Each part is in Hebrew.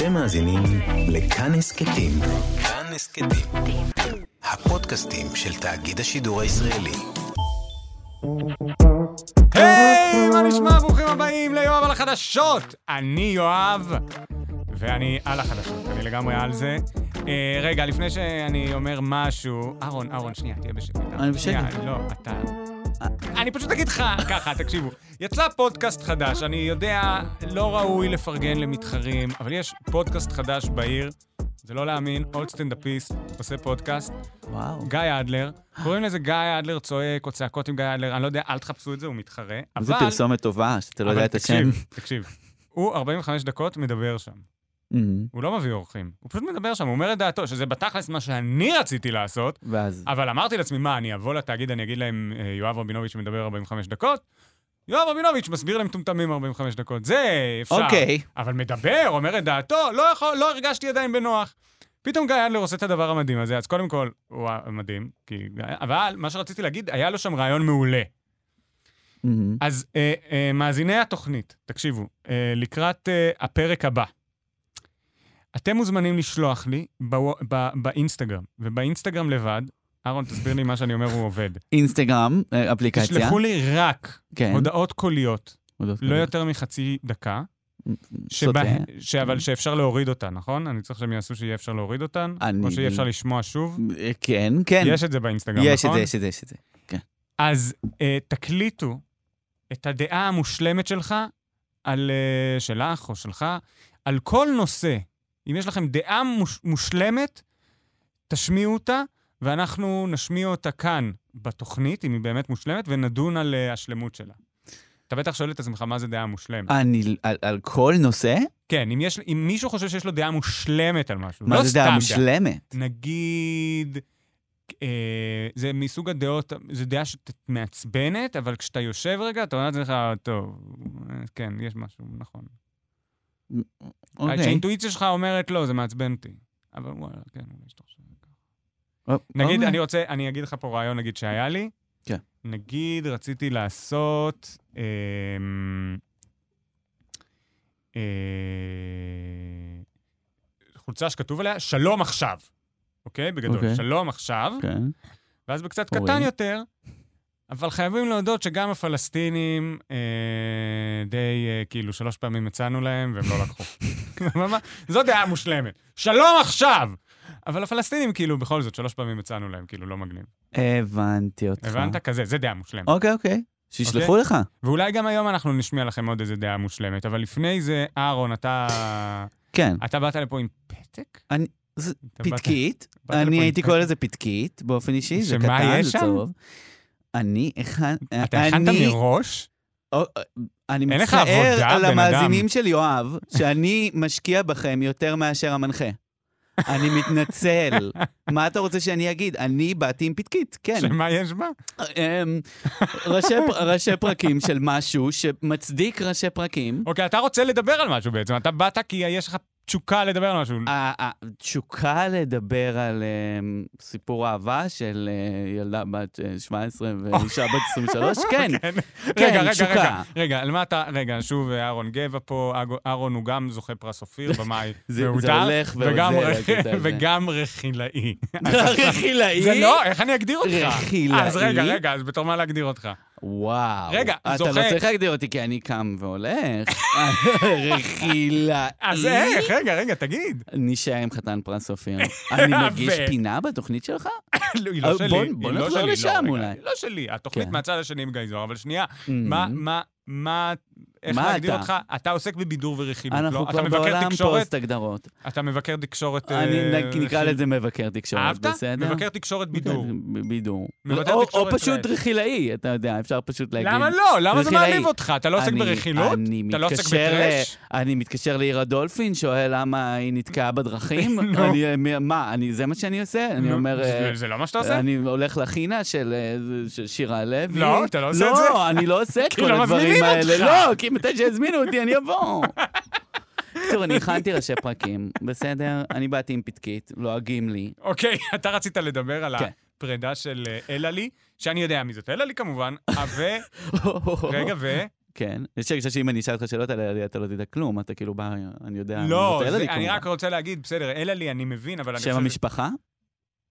אתם מאזינים לכאן הסכתים. כאן הסכתים. הפודקאסטים של תאגיד השידור הישראלי. היי, מה נשמע? ברוכים הבאים ליואב על החדשות. אני יואב, ואני על החדשות, אני לגמרי על זה. אה, רגע, לפני שאני אומר משהו... אהרון, אהרון, שנייה, תהיה בשקט. אני בשקט. לא, אתה... אני פשוט אגיד לך ככה, תקשיבו. יצא פודקאסט חדש, אני יודע, לא ראוי לפרגן למתחרים, אבל יש פודקאסט חדש בעיר, זה לא להאמין, עוד סטנדאפיסט עושה פודקאסט, וואו. גיא אדלר, קוראים לזה גיא אדלר צועק או צעקות עם גיא אדלר, אני לא יודע, אל תחפשו את זה, הוא מתחרה. אבל- פרסומת טובה, שאתה לא יודע את השם. תקשיב, תקשיב. הוא 45 דקות מדבר שם. מהמם. הוא לא מביא אורחים, הוא פשוט מדבר שם, הוא אומר את דעתו, שזה בתכלס מה שאני רציתי לעשות, ואז... אבל אמרתי לעצמי, מה, אני אבוא לתאגיד, אני אגיד להם, אה, יואב רבינוביץ' מדבר 45 דקות? יואב רבינוביץ' מסביר למטומטמים 45 דקות, זה אפשר. אוקיי. אבל מדבר, אומר את דעתו, לא יכול, לא הרגשתי עדיין בנוח. פתאום גיא אדלר עושה את הדבר המדהים הזה, אז קודם כל, הוא מדהים, כי... אבל מה שרציתי להגיד, היה לו שם רעיון מעולה. מהמם. אז אה, אה, מאזיני התוכנית, תקשיבו, אה, לקראת אה, הפרק הבא, אתם מוזמנים לשלוח לי ב- באינסטגרם, ובאינסטגרם לבד, אהרון, תסביר לי מה שאני אומר, הוא עובד. אינסטגרם, אה, אפליקציה. תשלחו לי רק כן. הודעות קוליות, הודעות לא קוליות. יותר מחצי דקה. שבה, ש- אבל שאפשר להוריד אותן, נכון? אני צריך שהם יעשו שיהיה אפשר להוריד אותן, אני- או שיהיה אפשר לשמוע שוב. אה, כן, כן. יש את זה באינסטגרם, יש את נכון? זה, יש את זה, יש את זה. אז אה, תקליטו את הדעה המושלמת שלך, על, אה, שלך או שלך, על כל נושא. אם יש לכם דעה מוש, מושלמת, תשמיעו אותה, ואנחנו נשמיע אותה כאן בתוכנית, אם היא באמת מושלמת, ונדון על אה, השלמות שלה. אתה בטח שואל את עצמך מה זה דעה מושלמת. אני, על- על כל נושא? כן, אם, יש, אם מישהו חושב שיש לו דעה מושלמת על משהו, מה לא זה דעה מושלמת? נגיד, אה, זה מסוג הדעות, זו דעה שמעצבנת, אבל כשאתה יושב רגע, אתה אומר לעצמך, טוב, אה, כן, יש משהו, נכון. אוקיי. כשהאינטואיציה שלך אומרת, לא, זה מעצבן אותי. אבל וואלה, כן, אולי שאתה חושב ככה. נגיד, אוקיי. אני רוצה, אני אגיד לך פה רעיון, נגיד, שהיה לי. כן. נגיד, רציתי לעשות... אמ, אה, חולצה שכתוב עליה, שלום עכשיו. אוקיי? בגדול, אוקיי. שלום עכשיו. כן. ואז בקצת. קטן יותר, אבל חייבים להודות שגם הפלסטינים אה, די, אה, כאילו, שלוש פעמים הצענו להם והם לא לקחו. זו דעה מושלמת. שלום עכשיו! אבל הפלסטינים, כאילו, בכל זאת, שלוש פעמים הצענו להם, כאילו, לא מגניב. הבנתי אותך. הבנת? כזה, זה דעה מושלמת. אוקיי, אוקיי. שישלחו לך. ואולי גם היום אנחנו נשמיע לכם עוד איזה דעה מושלמת, אבל לפני זה, אהרון, אתה... כן. אתה באת לפה עם פתק? אני- פתקית. אני הייתי. קורא לזה פתקית, באופן אישי, זה שמה קטן, יש זה שם? אני הכנ... אתה הכנת מראש? או- אני מצטער על המאזינים. של יואב, שאני משקיע בכם יותר מאשר המנחה. אני מתנצל. מה אתה רוצה שאני אגיד? אני באתי עם פתקית, כן. שמה יש בה? אמ, ראשי ראשי פרקים של משהו שמצדיק ראשי פרקים. אוקיי, אתה רוצה לדבר על משהו בעצם. אתה באת כי יש לך תשוקה לדבר על משהו. התשוקה לדבר על אמ, סיפור אהבה של אה, ילדה בת אה, 17 ואישה בת 23, כן. כן. כן, רגע, רגע, תשוקה. רגע, רגע, על מה אתה, רגע, שוב אהרון גבע פה, אהרון הוא גם זוכה פרס אופיר, במאי זה- הולך הזה. וגם רכילאי. רכילאי? זה לא, איך אני אגדיר אותך? רכילאי? אז רגע, רגע, אז בתור מה להגדיר אותך? וואו. רגע, אתה זוכה- לא צריך להגדיר אותי כי אני קם והולך. רכילאי. אז איך? רגע, רגע, תגיד. נישאר עם חתן פרס אופיר. אני מגיש ו- פינה בתוכנית שלך? לא, היא אה, לא שלי, בוא- לא נחזור לא, לשם אולי. היא לא שלי, התוכנית כן. מהצד השני עם גיא זוהר, אבל שנייה, מה, Mm. מה, מה, איך מה להגדיר אתה? אותך? אתה עוסק בבידור ורכילות, לא? אנחנו כבר בעולם? פוסט הגדרות. אתה מבקר תקשורת... אני אה, נקרא לזה מבקר תקשורת, אהבת? בסדר? מבקר תקשורת בידור. בידור. או- או פשוט. רכילאי, אתה יודע, אפשר פשוט להגיד. למה לא? למה זה. מעליב אותך? אתה לא עוסק ברכילות? אני אתה לא עוסק בטרש? אני מתקשר לעירה דולפין, שואל למה היא נתקעה בדרכים. מה, אני- זה מה שאני עושה? אני אומר... זה- אה, זה לא מה שאתה עושה? אני הולך לחינה של אה, שירה לוי. לא, אתה לא עושה את זה? לא, אני לא עושה את כל לא הדברים האלה. לא, כי מתי שיזמינו אותי אני אבוא. בקיצור, אני הכנתי ראשי פרקים, בסדר? אני באתי עם פתקית, לועגים לי. אוקיי, אתה רצית לדבר על כן. הפרידה של אה, אלעלי, שאני יודע מי זאת אלעלי כמובן, ו... רגע, ו... כן. יש הרגשה שאם אני אשאל אותך שאלות על אלעלי, אתה לא תדע כלום, אתה כאילו בא, אני יודע... לא, אלעלי, אני. רק רוצה להגיד, בסדר, אלה לי, אני מבין, אבל אני שם חושב... המשפחה?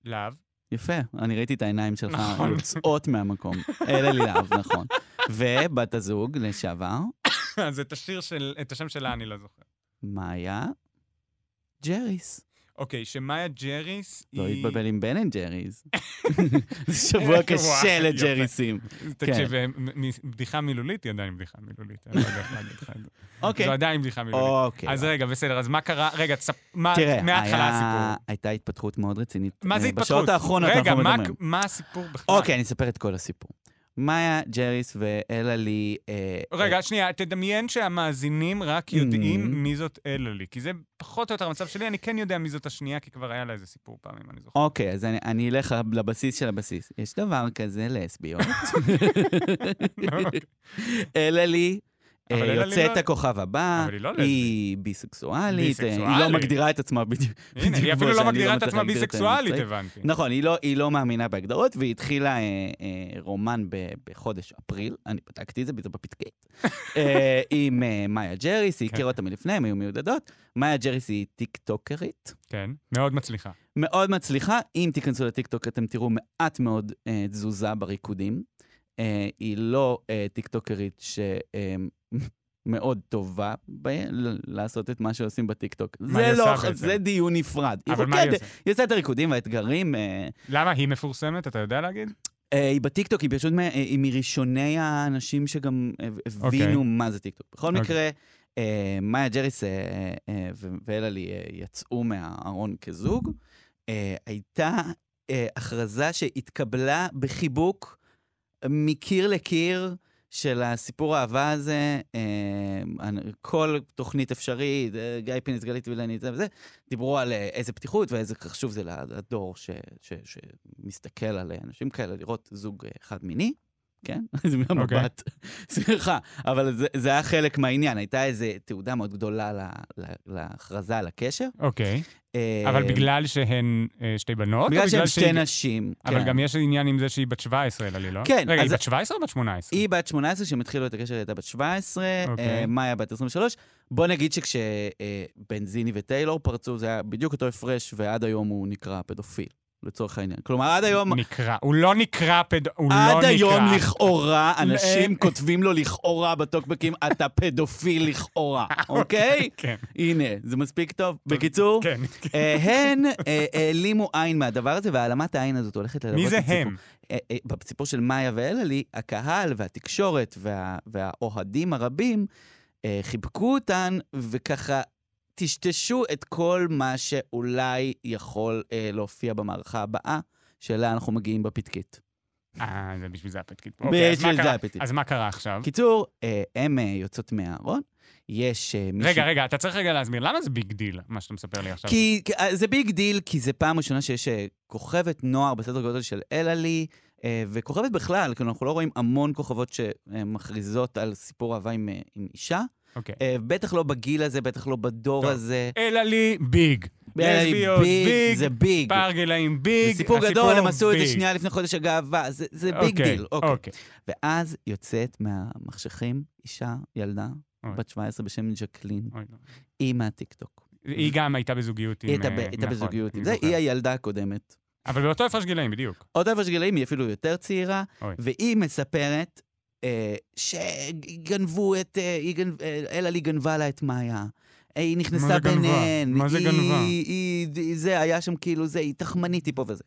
להב. יפה, אני ראיתי את העיניים שלך נכון. יוצאות מהמקום. אלעלי להב, נכון. ובת הזוג לשעבר, אז את השיר של... את השם שלה אני לא זוכר. מאיה ג'ריס. אוקיי, שמאיה ג'ריס לא היא... להתבלבל עם בן אנד ג'ריס. זה שבוע קשה. לג'ריסים. תקשיב, אה, מ- מ- בדיחה מילולית היא עדיין בדיחה מילולית, אני לא יודע איך להגיד לך את זה. אוקיי. זו עדיין בדיחה מילולית. אוקיי. אז רגע, בסדר, אז מה קרה? רגע. מה... תראה, מההתחלה היה- הסיפור. הייתה התפתחות מאוד רצינית. מה זה אה, התפתחות? בשעות האחרונות רגע, אנחנו מדברים. מה הסיפור בכלל? אוקיי, אני אספר את כל הסיפור. מאיה ג'ריס ואלעלי... אה, רגע, שנייה, תדמיין שהמאזינים רק יודעים Mm. מי זאת אלעלי, כי זה פחות או יותר המצב שלי, אני כן יודע מי זאת השנייה, כי כבר היה לה איזה סיפור פעם, אם אני זוכר. אוקיי, אז אני, אני אלך לבסיס של הבסיס. יש דבר כזה לסביות. אוקיי. אה, אלעלי יוצאת לא- הכוכב הבא, היא לא היא ביסקסואלית, אה, היא לא ביסקסואלית. מגדירה את עצמה בדיוק. הנה, היא אפילו לא מגדירה את עצמה את ביסקסואלית. הבנתי. נכון, היא לא, היא לא מאמינה בהגדרות, והיא התחילה אה, אה, רומן בחודש אפריל, אני בדקתי את זה, זה בפתקית, אה, עם אה, מאיה ג'ריס, היא כן. הכירה אותה מלפני, הם היו מיודדות. מאיה ג'ריס היא טיקטוקרית, כן, מאוד מצליחה. מאוד מצליחה. אם תיכנסו לטיקטוק אתם תראו מעט מאוד אה, תזוזה בריקודים. אה, היא לא אה, טיקטוקרית שמאוד טובה ב- לעשות את מה שעושים בטיקטוק. זה לא? זה דיון נפרד. אבל מה היא עושה? היא עושה את הריקודים והאתגרים. אה, למה היא מפורסמת, אתה יודע להגיד? אה, היא בטיקטוק, היא פשוט אה, היא מראשוני האנשים שגם אה, הבינו מה זה טיקטוק. בכל אוקיי. מקרה, אה, מאיה ג'ריס אה, אה, ו- ואלעלי אה, יצאו מהארון כזוג. אה, הייתה אה, הכרזה שהתקבלה בחיבוק מקיר לקיר של הסיפור האהבה הזה, אה, כל תוכנית אפשרית, אה, גיא פינס, גלית וילנית, זה וזה, דיברו על אה, איזה פתיחות ואיזה חשוב זה לדור ש, ש, שמסתכל על אנשים כאלה, לראות זוג חד מיני. כן? זה מהמבט. סליחה, אבל זה, זה היה חלק מהעניין, הייתה איזו תעודה מאוד גדולה להכרזה על הקשר. אוקיי. אה, אבל בגלל שהן אה, שתי בנות? בגלל שהן שתי נשים. אבל כן. גם יש עניין עם זה שהיא בת 17, אלעלי, לא? כן, רגע, היא בת 17 או בת 18? היא בת 18, כשהם התחילו את הקשר היא הייתה בת 17, אוקיי. אה, מאיה בת 23. בוא נגיד שכשבנזיני וטיילור פרצו, זה היה בדיוק אותו הפרש, ועד היום הוא נקרא פדופיל, לצורך העניין. כלומר, עד היום... נקרא. הוא לא נקרא פד... הוא לא נקרא. עד היום לכאורה, אנשים כותבים לו לכאורה בטוקבקים, אתה פדופיל לכאורה, אוקיי? כן, הנה, זה מספיק טוב. בקיצור, כן. אה, הן אה, העלימו עין מהדבר הזה, והעלמת העין הזאת הולכת ללוות מי את זה הסיפור. הם? אה, בסיפור של מאיה ואלעלי, הקהל והתקשורת וה, והאוהדים הרבים חיבקו אותן, וככה טשטשו את כל מה שאולי יכול אה, להופיע במערכה הבאה, שאליה אנחנו מגיעים בפתקית. אה, זה בשביל זה הפתקית. אוקיי, בשביל זה? הפתקית. אז מה קרה עכשיו? קיצור, אה, הן אה, יוצאות מהארון, יש אה, מישהי... רגע, רגע, אתה צריך רגע להסביר, למה זה big deal, מה שאתה מספר לי עכשיו? כי כי, אה, זה big deal, כי זה פעם ראשונה שיש אה, כוכבת נוער בסדר גודל של אלעלי, וכוכבת בכלל, כאילו אנחנו לא רואים המון כוכבות שמכריזות על סיפור אהבה עם, עם אישה. אוקיי. אה, בטח לא בגיל הזה, בטח לא בדור טוב. הזה. אלא לי big. לסביות big, זה big. פער גילאים big, זה סיפור גדול, הם עשו את זה. שנייה לפני חודש הגאווה, זה, זה big אוקיי, דיל. אוקיי. אוקיי. ואז יוצאת מהמחשכים אישה, ילדה. בת 17 בשם ג'קלין, לא. היא מהטיקטוק. היא גם הייתה בזוגיות עם... היא הייתה אה, נכון, בזוגיות עם זה. היא הילדה הקודמת. אבל באותו הפרש גילאים, בדיוק. עוד הפרש גילאים, היא אפילו יותר צעירה. והיא מספרת שגנבו את, אה, אה, אלעלי גנבה לה את מאיה. אה, היא מה נכנסה זה גנבה? ביניהן. מה זה היא- גנבה? היא, היא, היא, זה, היה שם כאילו זה, היא תחמנית היא פה וזה.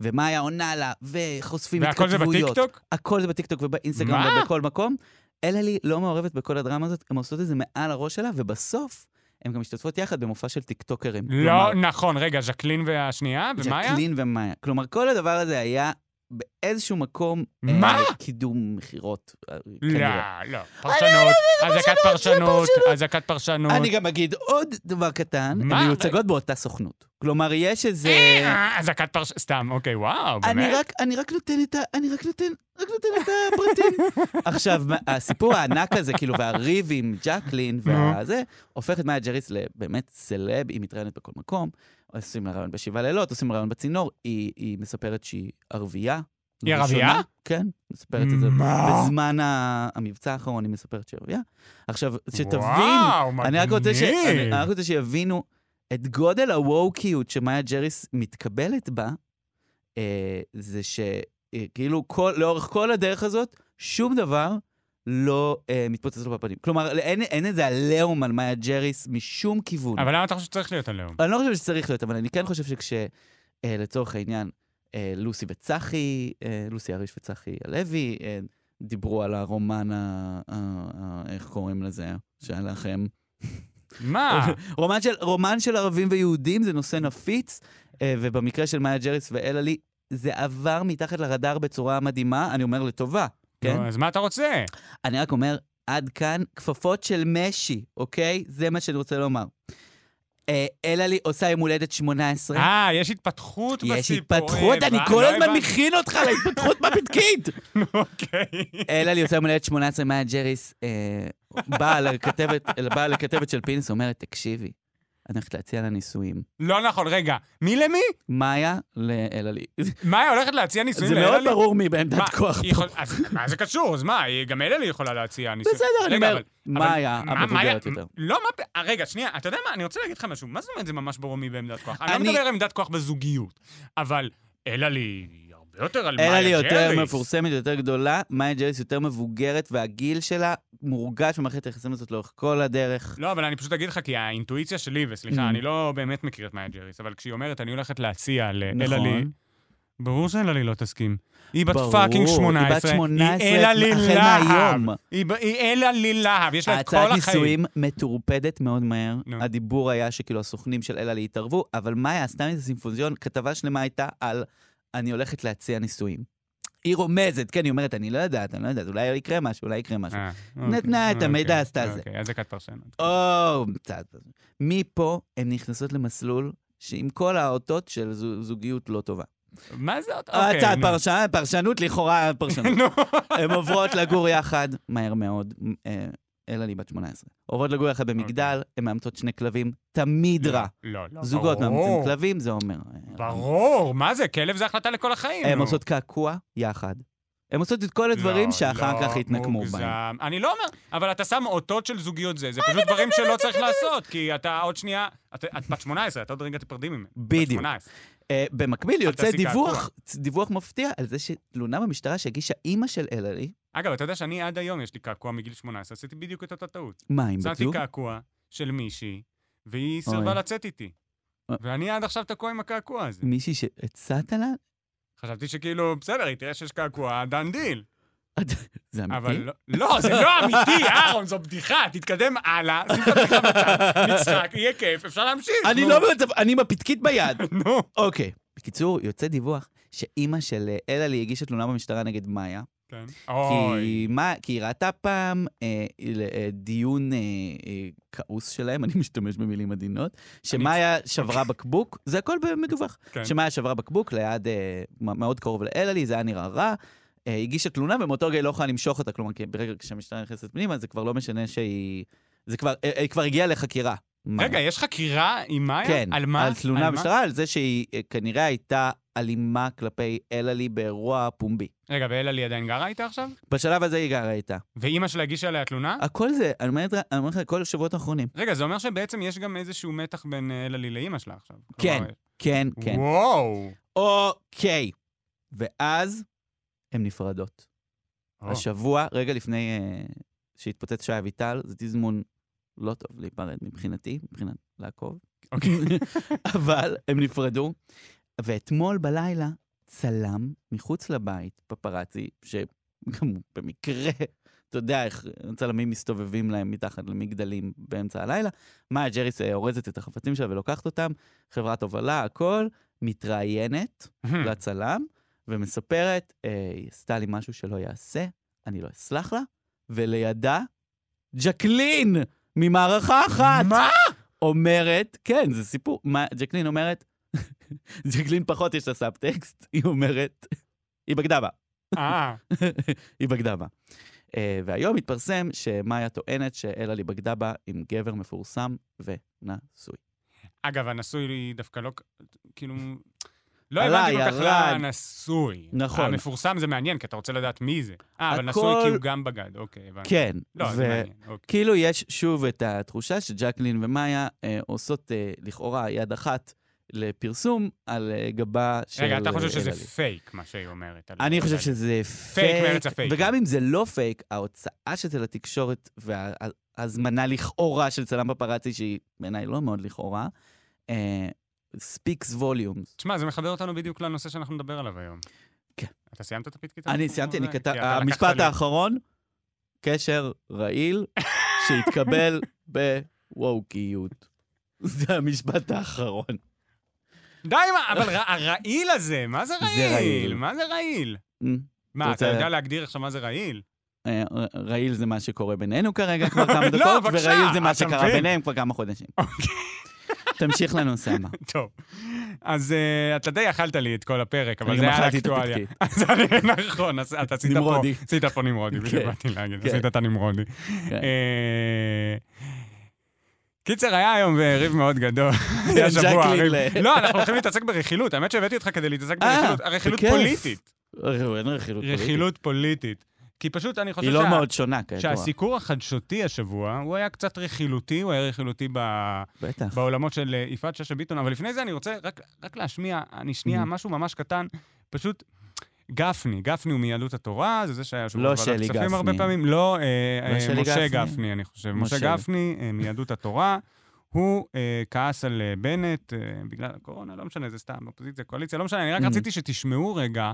ומאיה עונה לה, וחושפים והכל זה התכתבויות. בטיקטוק? הכל זה בטיקטוק ובאינסטגרם מה? ובכל מקום. אלה לי לא מעורבת בכל הדרמה הזאת, הן עושות את זה מעל הראש שלה, ובסוף הן גם משתתפות יחד במופע של טיקטוקרים. לא, נכון, רגע, ז'קלין והשנייה, ומאיה? ז'קלין ומאיה. כלומר, כל הדבר הזה היה באיזשהו מקום... אה, מה? קידום מכירות, אה, לא. לא. פרשנות, אזעקת פרשנות, אזעקת פרשנות. אני גם אגיד עוד דבר קטן, מה? הן מיוצגות באותה סוכנות. כלומר, יש איזה... אה, אזעקת פרשנות, סתם, אוקיי, וואו, אני באמת? רק, אני רק נותן את ה... אני רק נותן, רק נותן את הפרטים. עכשיו, הסיפור הענק הזה, כאילו, והריב עם ג'קלין והזה, הופך את מאיה ג'ריס לבאמת סלב, היא מתראיינת בכל מקום. עושים לה רעיון בשבעה לילות, עושים רעיון בצינור, היא, היא מספרת שהיא ערבייה, היא. ערבייה? כן, מספרת את זה. בזמן המבצע האחרון היא מספרת שהיא ערבייה. עכשיו, שתבין, וואו, אני רק רוצה ש- אני רק רוצה שיבינו את גודל הווקיות שמאיה ג'ריס מתקבלת בה, אה, זה שכאילו כל, לאורך כל הדרך הזאת, שום דבר לא אה, מתפוצץ לו בפנים. כלומר, אין, אין איזה עליהום על מאיה ג'ריס משום כיוון. אבל למה אתה חושב שצריך להיות עליהום? אני לא חושב שצריך להיות, אבל אני כן חושב שכש... אה, לצורך העניין, אה, לוסי וצחי, אה, לוסי אריש וצחי הלוי, אה, דיברו על הרומן, ה, ה, ה, איך קוראים לזה, שהיה לכם? מה? רומן של, רומן של ערבים ויהודים זה נושא נפיץ, אה, ובמקרה של מאיה ג'ריס ואלעלי, זה עבר מתחת לרדאר בצורה מדהימה, אני אומר לטובה, כן? אז מה אתה רוצה? אני רק אומר, עד כאן כפפות של משי, אוקיי? זה מה שאני רוצה לומר. אה, אלעלי עושה יום הולדת 18. אה, יש התפתחות בסיפור. יש התפתחות, אה, אני כל הזמן. מכין אותך להתפתחות בפתקית. אוקיי. אלעלי עושה יום הולדת 18, מאיה ג'ריס אה, באה לכתבת של פינס, אומרת, תקשיבי, אני הולכת להציע לה נישואים. לא נכון, רגע. מי למי? מאיה לאלעלי. היא הולכת להציע נישואים זה לאלה מאוד? ברור מי בעמדת כוח פה. אז מה זה קשור? אז מה, גם אלה לי יכולה להציע נישואים. בסדר, אני אומר, מאיה המבוגרת מאיה- יותר. לא, מה... אה, רגע, שנייה, אתה יודע מה? אני רוצה להגיד לך משהו. מה זאת אומרת זה ממש ברור מי בעמדת כוח? אני לא מדבר על עמדת כוח בזוגיות, אבל אלה לי היא הרבה יותר על מאיה ג'ריס. יותר מפורסמת, יותר גדולה, מאיה ג'ריס יותר מבוגרת, והגיל שלה מורגש במערכת היחסים הזאת לאורך כל הדרך. לא, אבל אני פשוט אגיד לך, כי האינטואיציה שלי, וסליחה, Mm. אני לא באמת מכיר את מאיה ג'ריס, אבל כשהיא אומרת, אני הולכת להציע לאלה לי, נכון. ברור שאלה לי לא תסכים. היא בת fucking היא 18. בת 18 היא אלה לי להב. היא היא אלה לי להב, יש לה את כל החיים. נישואים מטורפדת מאוד מהר. הדיבור היה שכאילו הסוכנים של אלה התערבו, אבל מאיה עשתה מזה סימפוזיון, כתבה שלמה הייתה על אני הולכת להציע נישואים. היא רומזת, כן, היא אומרת, אני לא יודעת, אני לא יודעת, אולי יקרה משהו, אולי יקרה משהו. אה, נתנה את אוקיי, המידע, עשתה אוקיי, זה. אוקיי, אז זה כת פרשנות. או, קצת. מפה הן נכנסות למסלול שעם כל האותות של זו- זוגיות לא טובה. מה זה עוד? אוקיי, הצעת נו. פרשנות, לכאורה פרשנות. נו. הן עוברות לגור יחד, מהר מאוד, אה, אלא לי בת 18. עוברות לגור יחד במגדל, הן מאמצות שני כלבים, תמיד רע. לא, לא, זוגות מאמצים. כלבים, זה אומר. אה, ברור, מה זה? כלב זה החלטה לכל החיים. הן. עושות קעקוע יחד. הן עושות את כל הדברים לא, שאחר לא, כך יתנקמו מוגזם. בהם. אני לא אומר, אבל אתה שם אותות של זוגיות זה, זה פשוט דברים שלא צריך לעשות, כי אתה עוד שנייה, את את בת 18, אתה עוד רגע תיפרדי ממנו. בדיוק. בת 18. אה, במקביל יוצא דיווח, דיווח מפתיע על זה שתלונה במשטרה שהגישה אימא של אלעלי, אגב, אתה יודע שאני עד היום, יש לי קעקוע מגיל 18, עשיתי בדיוק את אותה טעות. מה, בת שמתי זוג? קעקוע של מישהי, והיא סירבה. לצאת איתי. אה. ואני עד עכשיו תקוע עם הקעקוע הזה. מישהי שהצעת לה? חשבתי שכאילו, בסדר, היא תראה שיש קעקוע, דן דיל. זה אמיתי? אבל לא, לא, זה לא אמיתי, אהרון, זו בדיחה. תתקדם הלאה, שים את הבדיחה בצד, נצחק, יהיה כיף, אפשר להמשיך. אני. לא במצב, אני עם הפתקית ביד. נו. אוקיי. בקיצור, יוצא דיווח שאימא של אה, אלעלי הגישה תלונה במשטרה נגד מאיה, כן. אוי. כי, מה, כי היא ראתה פעם אה, אה, דיון אה, אה, כעוס שלהם, אני משתמש במילים עדינות, שמאיה שברה בקבוק, זה הכל מדווח, כן. שמאיה שברה בקבוק ליד, אה, מאוד קרוב לאלעלי, זה היה נראה רע. אה, הגישה תלונה, ומאותו רגע היא לא יכולה למשוך אותה, כלומר, כי ברגע שהמשטרה נכנסת פנימה, זה כבר לא משנה שהיא... זה כבר, אה, היא כבר הגיעה לחקירה. רגע, יש חקירה עם מאיה? כן, על מה? על תלונה? במשטרה, על זה שהיא אה, כנראה הייתה אלימה כלפי אלעלי באירוע פומבי. רגע, ואלה לי עדיין גרה איתה עכשיו? בשלב הזה היא גרה איתה. ואימא שלה הגישה עליה תלונה? הכל זה, אני אומר לך- כל השבועות האחרונים. רגע, זה אומר שבעצם יש גם איזשהו מתח בין אה, אלה לי לאימא שלה עכשיו. כן, כן, כן. וואו. אוקיי. ואז הן נפרדות. השבוע, רגע לפני אה, שהתפוצץ שי אביטל, זה תזמון לא טוב להיפרד מבחינתי, מבחינת לעקוב. אוקיי. אבל הם נפרדו. ואתמול בלילה צלם מחוץ לבית, פפרצי, שגם במקרה, אתה יודע איך צלמים מסתובבים להם מתחת למגדלים באמצע הלילה. מאיה ג'ריס אה, אורזת את החפצים שלה ולוקחת אותם, חברת הובלה, הכל, מתראיינת לצלם, ומספרת, אה, היא עשתה לי משהו שלא יעשה, אני לא אסלח לה, ולידה, ג'קלין ממערכה אחת. מה? אומרת, כן, זה סיפור, מה, ג'קלין אומרת, ג'קלין פחות יש לה סאבטקסט, היא אומרת, היא בגדה בה, אה, היא בגדה בה. Uh, והיום התפרסם שמאיה טוענת שאלה לי בגדה בה עם גבר מפורסם ונשוי. אגב, הנשוי דווקא לא... כאילו... לא הבנתי כל כך ירד. למה נשוי. נכון. המפורסם זה מעניין, כי אתה רוצה לדעת מי זה. אה, אבל נשוי כי הוא גם בגד, אוקיי, הבנתי. כן. לא, זה מעניין, אוקיי. כאילו יש שוב את התחושה שג'קלין ומאיה אה, עושות אה, לכאורה יד אחת לפרסום על אה, גבה של רגע, אתה חושב שזה. פייק, מה שהיא אומרת? אני חושב שזה פייק פייק, מארץ הפייק. וגם אם זה לא פייק, ההוצאה של זה לתקשורת וההזמנה לכאורה של צלם פפראצי, שהיא בעיניי לא מאוד לכאורה, speaks volumes. תשמע, זה מחבר אותנו בדיוק לנושא שאנחנו נדבר עליו היום. כן. אתה סיימת את הפתקית? אני סיימתי, אני כתב... המשפט האחרון, קשר רעיל שהתקבל בווקיות. זה המשפט האחרון. די, מה, אבל הרעיל הזה, מה זה רעיל? מה זה רעיל? מה, אתה יודע להגדיר עכשיו מה זה רעיל? אה, רעיל זה מה שקורה בינינו כרגע כבר כמה לא, דקות, ורעיל זה מה שקרה? ביניהם כבר כמה חודשים. תמשיך לנושא הבא. טוב. אז אה, אתה די אכלת לי את כל הפרק, אבל זה היה אקטואליה. הפתקית. אז אני, נכון, אז אתה עשית פה, נמרודי. עשית פה נמרודי, בדיוק כן. באתי להגיד, כן. עשית את הנמרודי. כן. אה, קיצר, היה היום ריב מאוד גדול. היה שבוע ריב. לא, אנחנו הולכים להתעסק ברכילות. האמת שהבאתי אותך כדי להתעסק אה, ברכילות. הרכילות. פוליטית. אין רכילות פוליטית. רכילות פוליטית. כי פשוט אני חושב היא לא שה- מאוד שונה, כידוע. שהסיקור החדשותי השבוע, הוא היה קצת רכילותי, הוא היה רכילותי ב- בטח. בעולמות של אה, יפעת שאשא ביטון, אבל לפני זה אני רוצה רק, רק להשמיע, אני שנייה, Mhm. משהו ממש קטן, פשוט גפני, גפני הוא מיהדות התורה, זה זה שהיה יושב לא בוועדת כספים גפני. הרבה פעמים, לא, אה, לא אה, משה גפני. גפני, אני חושב. משה משה. גפני אה, מיהדות התורה. הוא אה, כעס על אה, בנט אה, בגלל הקורונה, לא משנה, זה סתם, אופוזיציה, קואליציה, לא משנה, אני רק Mhm. רציתי שתשמעו רגע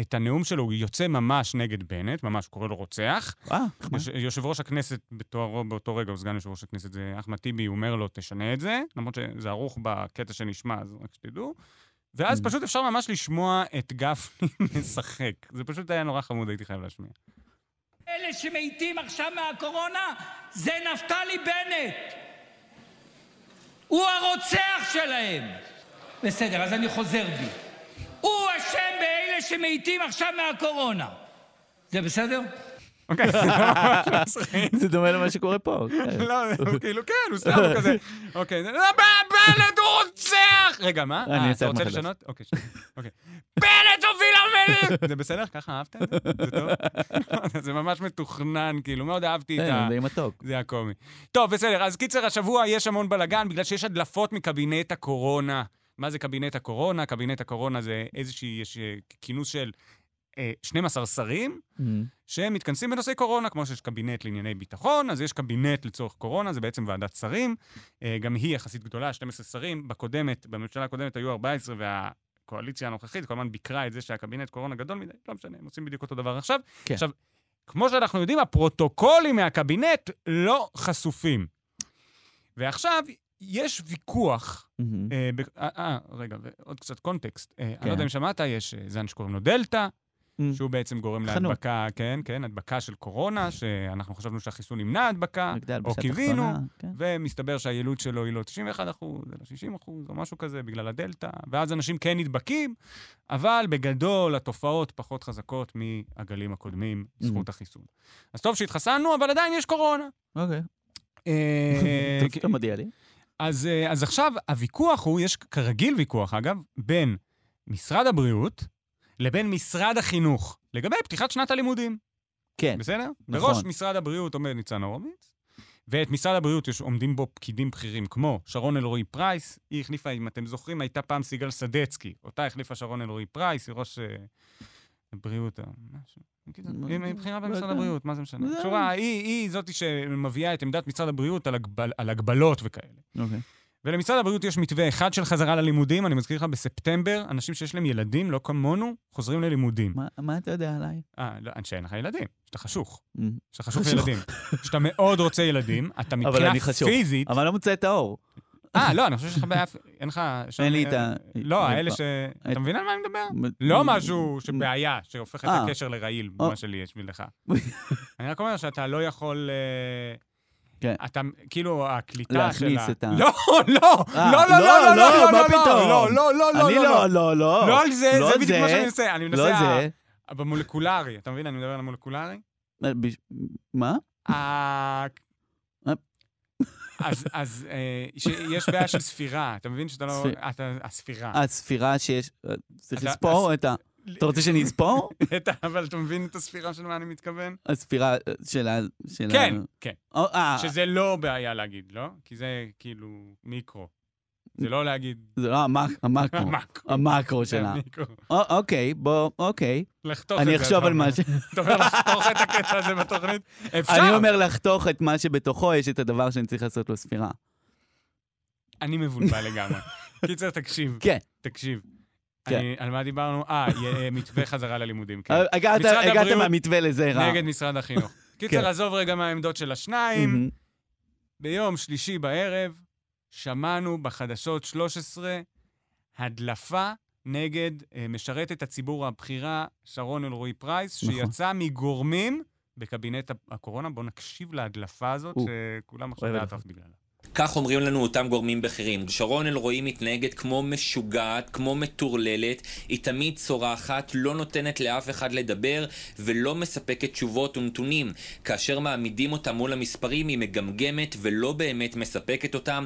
את הנאום שלו, הוא יוצא ממש נגד בנט, ממש קורא לו רוצח. אה, נחמד. יוש, יושב ראש הכנסת בתוארו באותו רגע, הוא סגן יושב ראש הכנסת, זה אחמד טיבי, הוא אומר לו, תשנה את זה, למרות שזה ערוך בקטע שנשמע, אז רק שתדעו. ואז Mm. פשוט אפשר ממש לשמוע את גפני משחק. זה פשוט היה נורא חמוד, הייתי חייב להשמיע. אלה שמתים עכשיו מהקורונה זה נפתלי בנט. הוא הרוצח שלהם. בסדר, אז אני חוזר בי. הוא אשם באלה שמתים עכשיו מהקורונה. זה בסדר? אוקיי, זה דומה למה שקורה פה. כן. לא, הוא כאילו, כן, הוא סתם כזה, אוקיי, זה- לא, בנט הוא רוצח! רגע, מה? אני אה, אתה רוצה. לשנות? אוקיי. אוקיי. בנט הוביל המלך! זה בסדר? ככה אהבת את זה? זה טוב? זה ממש מתוכנן, כאילו, מאוד אהבתי את כן, ה... זה די מתוק. זה הקומי. טוב, בסדר, אז קיצר, השבוע יש המון בלאגן, בגלל שיש הדלפות מקבינט הקורונה. מה זה קבינט הקורונה? קבינט הקורונה זה איזושהי, יש אה, כינוס של 12 שרים, Mm. שהם מתכנסים בנושאי קורונה, כמו שיש קבינט לענייני ביטחון, אז יש קבינט לצורך קורונה, זה בעצם ועדת שרים. אה, גם היא יחסית גדולה, 12 שרים. בקודמת, בממשלה הקודמת היו 14, והקואליציה הנוכחית כל הזמן ביקרה את זה שהקבינט קורונה גדול מדי, לא משנה, הם עושים בדיוק אותו דבר עכשיו. כן. עכשיו, כמו שאנחנו יודעים, הפרוטוקולים מהקבינט לא חשופים. ועכשיו, יש ויכוח, מהמם. אה, ב- אה, אה, רגע, ועוד קצת קונטקסט. אה, אני כן. לא יודע אם שמעת, יש אה, זן שקוראים לו דלתא. שהוא בעצם גורם. להדבקה, כן, כן, הדבקה של קורונה, שאנחנו חשבנו שהחיסון ימנע הדבקה, או קיווינו, כן. ומסתבר שהיעילות שלו היא לא 91 אחוז, אלא 60 אחוז, או משהו כזה, בגלל הדלתא, ואז אנשים כן נדבקים, אבל בגדול התופעות פחות חזקות מהגלים הקודמים, בזכות החיסון. אז טוב שהתחסנו, אבל עדיין יש קורונה. אוקיי. אה, טוב שאתה מודיע לי. אז, אה, אז עכשיו הוויכוח הוא, יש כרגיל ויכוח אגב, בין משרד הבריאות לבין משרד החינוך, לגבי פתיחת שנת הלימודים. כן. בסדר? נכון. בראש משרד הבריאות עומד ניצן הורוביץ, ואת משרד הבריאות יש, עומדים בו פקידים בכירים כמו שרון אלרועי פרייס, היא החליפה, אם אתם זוכרים, הייתה פעם סיגל סדצקי, אותה החליפה שרון אלרועי פרייס, היא ראש אה, הבריאות, אה, משהו. היא בכירה במשרד יודע. הבריאות, מה זה משנה? זה- קשורה, היא, זאתי שמביאה את עמדת משרד הבריאות על הגבלות וכאלה. אוקיי. ולמשרד הבריאות יש מתווה אחד של חזרה ללימודים, אני מזכיר לך, בספטמבר, אנשים שיש להם ילדים, לא כמונו, חוזרים ללימודים. מה- מה אתה יודע עליי? אה, לא, שאין לך ילדים, שאתה חשוך. Mm. שאתה חשוך חשוך. ילדים. שאתה מאוד רוצה ילדים, אתה מבחינה. פיזית... אבל לא מוצא את האור. אה, לא, אני חושב שיש לך בעיה... אין לך... אין לי את ה- לא, האלה ש... את- אתה מבין על מה אני מדבר? לא משהו שבעיה, שהופך את אה. הקשר לרעיל. מה שלי יש בשבילך. אני רק אומר שאתה לא יכול... אה, כן. אתה, כאילו, הקליטה להכניס שלה... את ה- לא, לא, אה, לא, לא, לא, לא, לא, מה לא, פתאום? לא, לא, לא, לא, אני לא, לא, לא, לא. לא על זה, לא זה בדיוק מה זה, שאני מנסה. אני מנסה... לא ה- זה. במולקולרי, אתה מבין? אני מדבר על המולקולרי. אה, בש- מה? ה- אז, אז אה, שיש בעיה של ספירה, אתה מבין שאתה לא... ספיר- אתה, הספירה. הספירה שיש... אה, צריך לספור את ה... אתה רוצה שאני אספור? אבל אתה מבין את הספירה של מה אני מתכוון? הספירה אה, של ה... כן. כן. אה, שזה לא בעיה להגיד, לא? כי זה כאילו מיקרו. זה לא להגיד... זה לא המק- המקרו. המקרו. זה שלה. אוקיי, בוא, אוקיי. לחתוך את זה. אני אחשוב על. מה ש... אתה אומר לחתוך את הקטע הזה בתוכנית? אפשר. אני אומר לחתוך את מה שבתוכו, יש את הדבר שאני צריך לעשות לו ספירה. אני מבולבל לגמרי. קיצר, תקשיב. כן. תקשיב. כן. אני- על מה דיברנו? אה, י- מתווה חזרה ללימודים. כן. אה, הגעת הגעת מהמתווה לזה רע. נגד משרד החינוך. כן. קיצר, עזוב רגע מהעמדות של השניים. ביום שלישי בערב שמענו בחדשות 13 הדלפה נגד אה, משרתת הציבור הבכירה שרון אלרועי פרייס, נכון. שיצאה מגורמים בקבינט הקורונה. בואו נקשיב להדלפה הזאת. שכולם עכשיו הדלפות. בגללה. כך אומרים לנו אותם גורמים בכירים. שרון אלרועי מתנהגת כמו משוגעת, כמו מטורללת, היא תמיד צורחת, לא נותנת לאף אחד לדבר, ולא מספקת תשובות ונתונים. כאשר מעמידים אותה מול המספרים, היא מגמגמת ולא באמת מספקת אותם.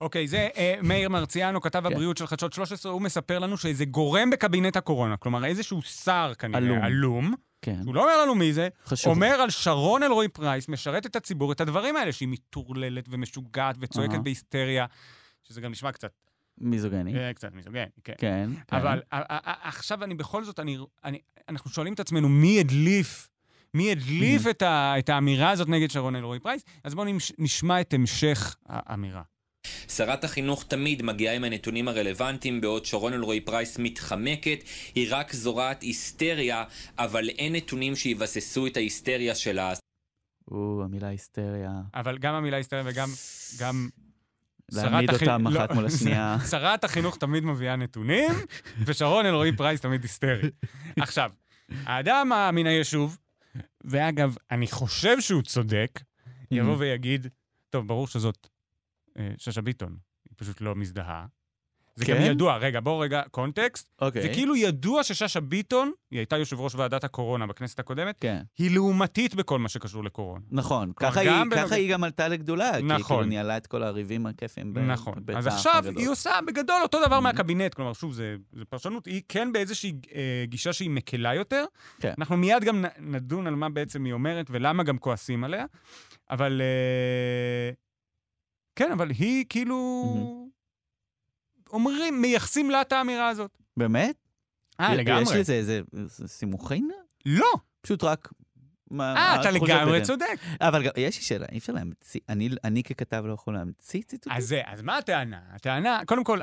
אוקיי, זה אה, מאיר מרציאנו, כתב כן. הבריאות של חדשות 13, הוא מספר לנו שאיזה גורם בקבינט הקורונה, כלומר איזשהו שר כנראה, עלום. עלום, כן, הוא לא אומר לנו מי זה, חשוב. אומר על שרון אלרועי פרייס, משרת את הציבור, את הדברים האלה, שהיא מטורללת ומשוגעת וצועקת אהה. בהיסטריה, שזה גם נשמע קצת, מיזוגני. אה, קצת מיזוגני, כן. כן, כן. אבל ה- עכשיו אני בכל זאת, אני, אני, אנחנו שואלים את עצמנו, מי הדליף? מי הדליף את, ה, את האמירה הזאת נגד שרון אלרועי פרייס? אז בואו נשמע את המשך האמירה. שרת החינוך תמיד מגיעה עם הנתונים הרלוונטיים, בעוד שרון אלרועי פרייס מתחמקת, היא רק זורעת היסטריה, אבל אין נתונים שיבססו את ההיסטריה שלה. או, המילה היסטריה. אבל גם המילה היסטריה וגם גם להעמיד אותם לא, אחת מול השנייה. שרת החינוך תמיד מביאה נתונים, ושרון אלרועי פרייס תמיד היסטרי. עכשיו, האדם מן היישוב, ואגב, אני חושב שהוא צודק, יבוא ויגיד, טוב, ברור שזאת שאשא ביטון, היא פשוט לא מזדהה. זה גם כן? ידוע, רגע, בואו רגע, קונטקסט. אוקיי. זה כאילו ידוע ששאשא ביטון, היא הייתה יושב ראש ועדת הקורונה בכנסת הקודמת, כן, היא לעומתית בכל מה שקשור לקורונה. נכון. ככה היא- גם ככה היא גם עלתה לגדולה. כי היא נכון. כאילו ניהלה את כל הריבים הכיפים. ב- נכון. בבית אז עכשיו הגדול. היא עושה בגדול אותו דבר Mhm. מהקבינט. כלומר, שוב, זה, זה פרשנות, היא כן באיזושהי אה, גישה שהיא מקלה יותר. כן. אנחנו מיד גם נ- נדון על מה בעצם היא אומרת ולמה גם כועסים עליה. אבל... אה, כן, אבל היא כאילו... אומרים, מייחסים לה את האמירה הזאת. באמת? אה, יש לגמרי. לזה איזה סימוכין? לא. פשוט רק... אה, אתה לגמרי? צודק. אבל יש לי שאלה, אי אפשר להמציא, אני, אני ככתב לא יכול להמציא ציטוטים? אז זה, אז מה הטענה? הטענה, קודם כל,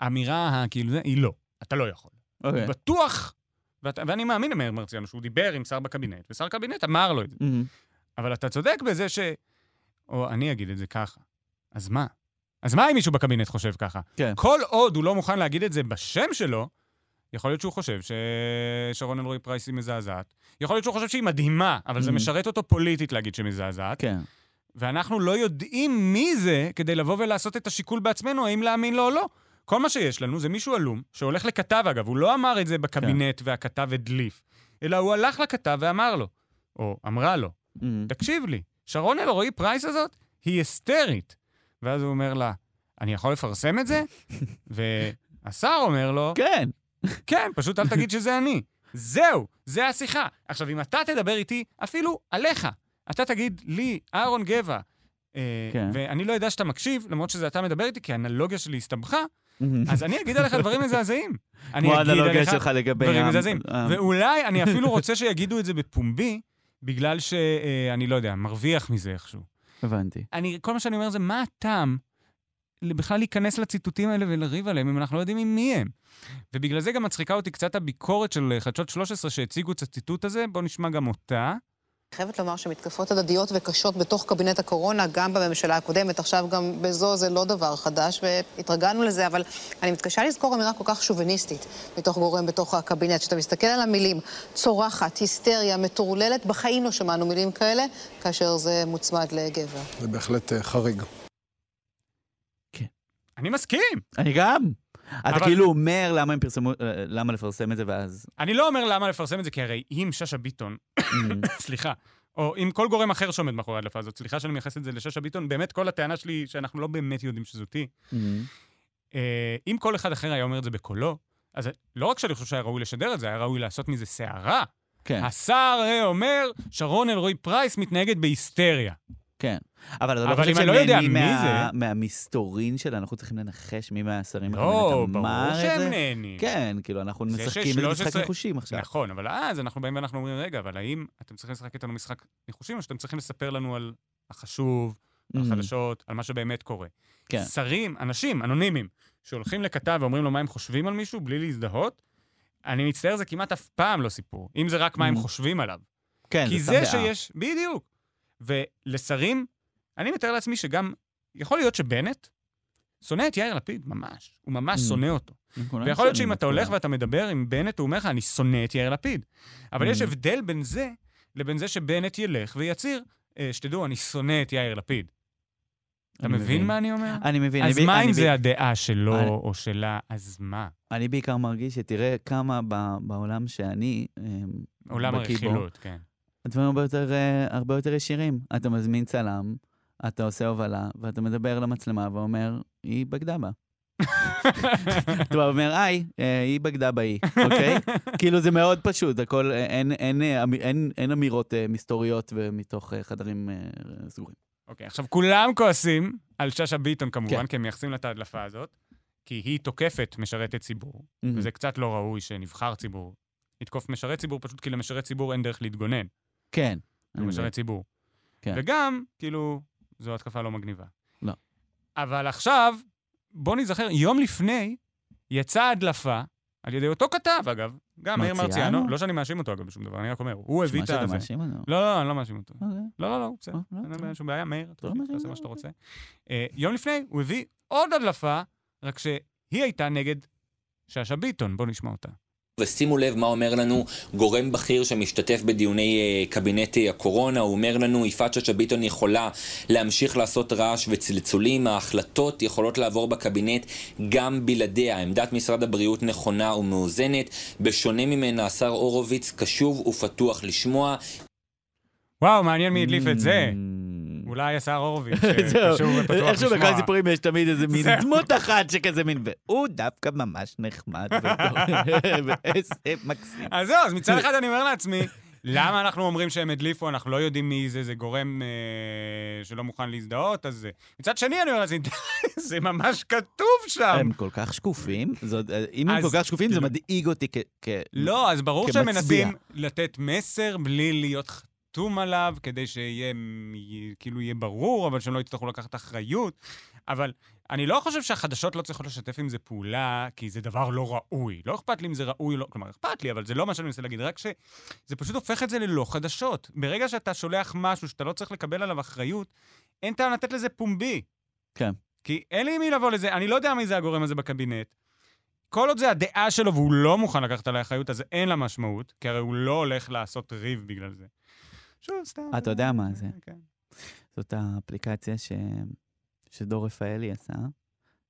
האמירה, כאילו זה, היא לא. אתה לא יכול. אוקיי. בטוח, ואת, ואני מאמין למאיר מרציאנו, שהוא דיבר עם שר בקבינט, ושר קבינט אמר לו את זה. מהמם. אבל אתה צודק בזה ש... או אני אגיד את זה ככה. אז מה? אז מה אם מישהו בקבינט חושב ככה? כן. כל עוד הוא לא מוכן להגיד את זה בשם שלו, יכול להיות שהוא חושב ששרון אלרועי פרייס היא מזעזעת. יכול להיות שהוא חושב שהיא מדהימה, אבל זה Mhm. משרת אותו פוליטית להגיד שהיא מזעזעת. כן. ואנחנו לא יודעים מי זה כדי לבוא ולעשות את השיקול בעצמנו, האם להאמין לו או לא. כל מה שיש לנו זה מישהו עלום, שהולך לכתב אגב, הוא לא אמר את זה בקבינט והכתב הדליף, אלא הוא הלך לכתב ואמר לו, או אמרה לו, מהמם. תקשיב לי, שרון אלרועי פרייס הזאת היא היסטרית. ואז הוא אומר לה, אני יכול לפרסם את זה? והשר אומר לו, כן. כן, פשוט אל תגיד שזה אני. זהו, זה השיחה. עכשיו, אם אתה תדבר איתי, אפילו עליך, אתה תגיד לי, אהרון גבע, אה, כן. ואני לא יודע שאתה מקשיב, למרות שזה אתה מדבר איתי, כי האנלוגיה שלי הסתבכה. אז אני אגיד עליך דברים מזעזעים. אני כמו אגיד האנלוגיה עליך שלך לגבי... דברים מזעזעים. ואולי אני אפילו רוצה שיגידו את זה בפומבי, בגלל שאני לא יודע, מרוויח מזה איכשהו. הבנתי. אני, כל מה שאני אומר זה, מה הטעם בכלל להיכנס לציטוטים האלה ולריב עליהם אם אנחנו לא יודעים עם מי הם? ובגלל זה גם מצחיקה אותי קצת הביקורת של חדשות 13 שהציגו את הציטוט הזה, בואו נשמע גם אותה. חייבת לומר שמתקפות הדדיות וקשות בתוך קבינט הקורונה, גם בממשלה הקודמת, עכשיו גם בזו זה לא דבר חדש, והתרגלנו לזה, אבל אני מתקשה לזכור אמירה כל כך שוביניסטית מתוך גורם בתוך הקבינט. כשאתה מסתכל על המילים צורחת, היסטריה, מטורללת, בחיים לא שמענו מילים כאלה, כאשר זה מוצמד לגבר. זה בהחלט אה, חריג. אני מסכים. אני גם. אתה אבל- כאילו אומר למה הם פרסמו, אה, למה לפרסם את זה ואז... אני לא אומר למה לפרסם את זה, כי הרי אם שאשא ביטון, סליחה, או אם כל גורם אחר שעומד מאחורי ההדלפה הזאת, סליחה שאני מייחס את זה לששה ביטון, באמת כל הטענה שלי שאנחנו לא באמת יודעים שזאתי. מהמם. אה, אם כל אחד אחר היה אומר את זה בקולו, אז לא רק שאני חושב שהיה ראוי לשדר את זה, היה ראוי לעשות מזה סערה. כן, השר אה, אומר, שרון אלרועי פרייס מתנהגת בהיסטריה. כן. אבל אתה לא חושב אם אני לא יודע שנהנים מי זה- מהמסתורין שלה, אנחנו צריכים לנחש מי מהשרים לא, ברור את שהם זה? נהנים. כן, כאילו, אנחנו זה משחקים איזה משחק ש-13 ניחושים עכשיו. נכון, אבל אז אנחנו באים ואנחנו אומרים, רגע, אבל האם אתם צריכים לשחק איתנו משחק ניחושים, או שאתם צריכים לספר לנו על החשוב, על Mhm. החדשות, על מה שבאמת קורה? כן. שרים, אנשים, אנונימיים, שהולכים לכתב ואומרים לו מה הם חושבים על מישהו בלי להזדהות, אני מצטער, זה כמעט אף פעם לא סיפור. אם זה רק מה הם Mhm. חושבים עליו. כן, כי סתם זה דעה. שיש, בדיוק. ולשרים, אני מתאר לעצמי שגם, יכול להיות שבנט שונא את יאיר לפיד, ממש. הוא ממש Mm. שונא אותו. ויכול להיות שאם את אתה הולך. ואתה מדבר עם בנט, הוא אומר לך, אני שונא את יאיר לפיד. אבל יש Mm. הבדל בין זה לבין זה שבנט ילך ויצהיר, אה, שתדעו, אני שונא את יאיר לפיד. אתה אני מבין מה אני אומר? אני מבין. אז אני מה אני אם ב- זה הדעה שלו אני- או שלה, אז מה? אני בעיקר מרגיש שתראה כמה ב- בעולם שאני אה, עולם הרכילות, כן. הדברים הרבה יותר, אה, הרבה יותר ישירים. אתה מזמין צלם, אתה עושה הובלה, ואתה מדבר למצלמה ואומר, היא בגדה בה. אתה אומר, היי, אה, היא בגדה באי, אוקיי? כאילו זה מאוד פשוט, הכל, אה, אין, אין, אה, אמ- אין, אין אמירות אה, מסתוריות ומתוך אה, חדרים אה, סגורים. אוקיי, עכשיו כולם כועסים על שאשא ביטון כמובן, כן. כי הם מייחסים לה את ההדלפה הזאת, כי היא תוקפת משרתת ציבור, וזה קצת לא ראוי שנבחר ציבור יתקוף משרת ציבור, פשוט כי למשרת ציבור אין דרך להתגונן. כן. הוא. משרת ציבור. כן. וגם, כאילו, זו התקפה לא מגניבה. לא. אבל עכשיו, בוא נזכר, יום לפני יצאה הדלפה, על ידי אותו כתב, אגב, גם מאיר מרציאנו? לא שאני מאשים אותו, אגב, בשום דבר, אני רק אומר, הוא הביא את שאתה הזה. מאשים אותו? לא, לא, אני לא מאשים אותו. אוקיי. לא, לא, לא, בסדר. אה, לא, אין שום בעיה, מאיר, אתה לא לא, מה שאתה. רוצה. אה, יום לפני, הוא הביא עוד הדלפה, רק שהיא הייתה נגד שאשא ביטון. בוא נשמע אותה. ושימו לב מה אומר לנו גורם בכיר שמשתתף בדיוני אה, קבינט אה, הקורונה, הוא אומר לנו, יפעת שאשא ביטון יכולה להמשיך לעשות רעש וצלצולים, ההחלטות יכולות לעבור בקבינט גם בלעדיה. עמדת משרד הבריאות נכונה ומאוזנת, בשונה ממנה השר הורוביץ קשוב ופתוח לשמוע. וואו, מעניין מי הדליף את זה. אולי השר הורוביץ, שקשור ופתוח איכשהו בכל לשמוע. הסיפורים יש תמיד איזה מין. דמות אחת שכזה מין, והוא דווקא ממש נחמד. ואיזה מקסים. אז זהו, אז מצד אחד אני אומר לעצמי, למה אנחנו אומרים שהם הדליפו, אנחנו לא יודעים מי זה, זה גורם אה, שלא מוכן להזדהות, אז זה... מצד שני אני אומר לעצמי, זה ממש כתוב שם. הם כל כך שקופים, זאת- אם הם כל כך שקופים זה לא. מדאיג אותי כ... כ- לא, אז ברור שהם כמצביע. מנסים לתת מסר בלי להיות חתום עליו, כדי שיהיה, כאילו יהיה ברור, אבל שהם לא יצטרכו לקחת אחריות. אבל אני לא חושב שהחדשות לא צריכות לשתף עם זה פעולה, כי זה דבר לא ראוי. לא אכפת לי אם זה ראוי או לא, כלומר, אכפת לי, אבל זה לא מה שאני מנסה להגיד, רק שזה פשוט הופך את זה ללא חדשות. ברגע שאתה שולח משהו שאתה לא צריך לקבל עליו אחריות, אין טעם לתת לזה פומבי. כן. כי אין לי מי לבוא לזה, אני לא יודע מי זה הגורם הזה בקבינט. כל עוד זה הדעה שלו והוא לא מוכן לקחת עליה אחריות, אז אין לה משמעות, כי הרי הוא לא הולך לעשות ריב בגלל זה. שוב, סתם. אתה יודע מה זה. כן. זאת האפליקציה ש... שדור רפאלי עשה,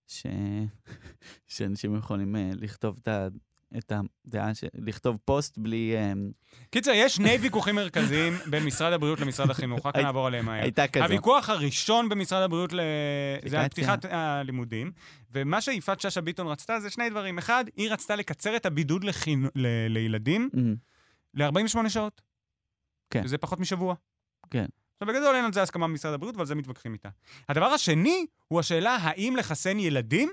ש... שאנשים יכולים אה, לכתוב את, ה... את הדעה, ש... לכתוב פוסט בלי... אה, קיצר, יש שני ויכוחים מרכזיים בין משרד הבריאות למשרד החינוך, רק נעבור עליהם מהר. הייתה כזו. הוויכוח הראשון במשרד הבריאות ל... זה על. פתיחת הלימודים, ומה שיפעת שאשא ביטון רצתה זה שני דברים. אחד, היא רצתה לקצר את הבידוד. לילדים אמ, ל-48 שעות. כן. שזה פחות משבוע. כן. עכשיו, בגדול אין על זה הסכמה במשרד הבריאות, ועל זה מתווכחים איתה. הדבר השני הוא השאלה האם לחסן ילדים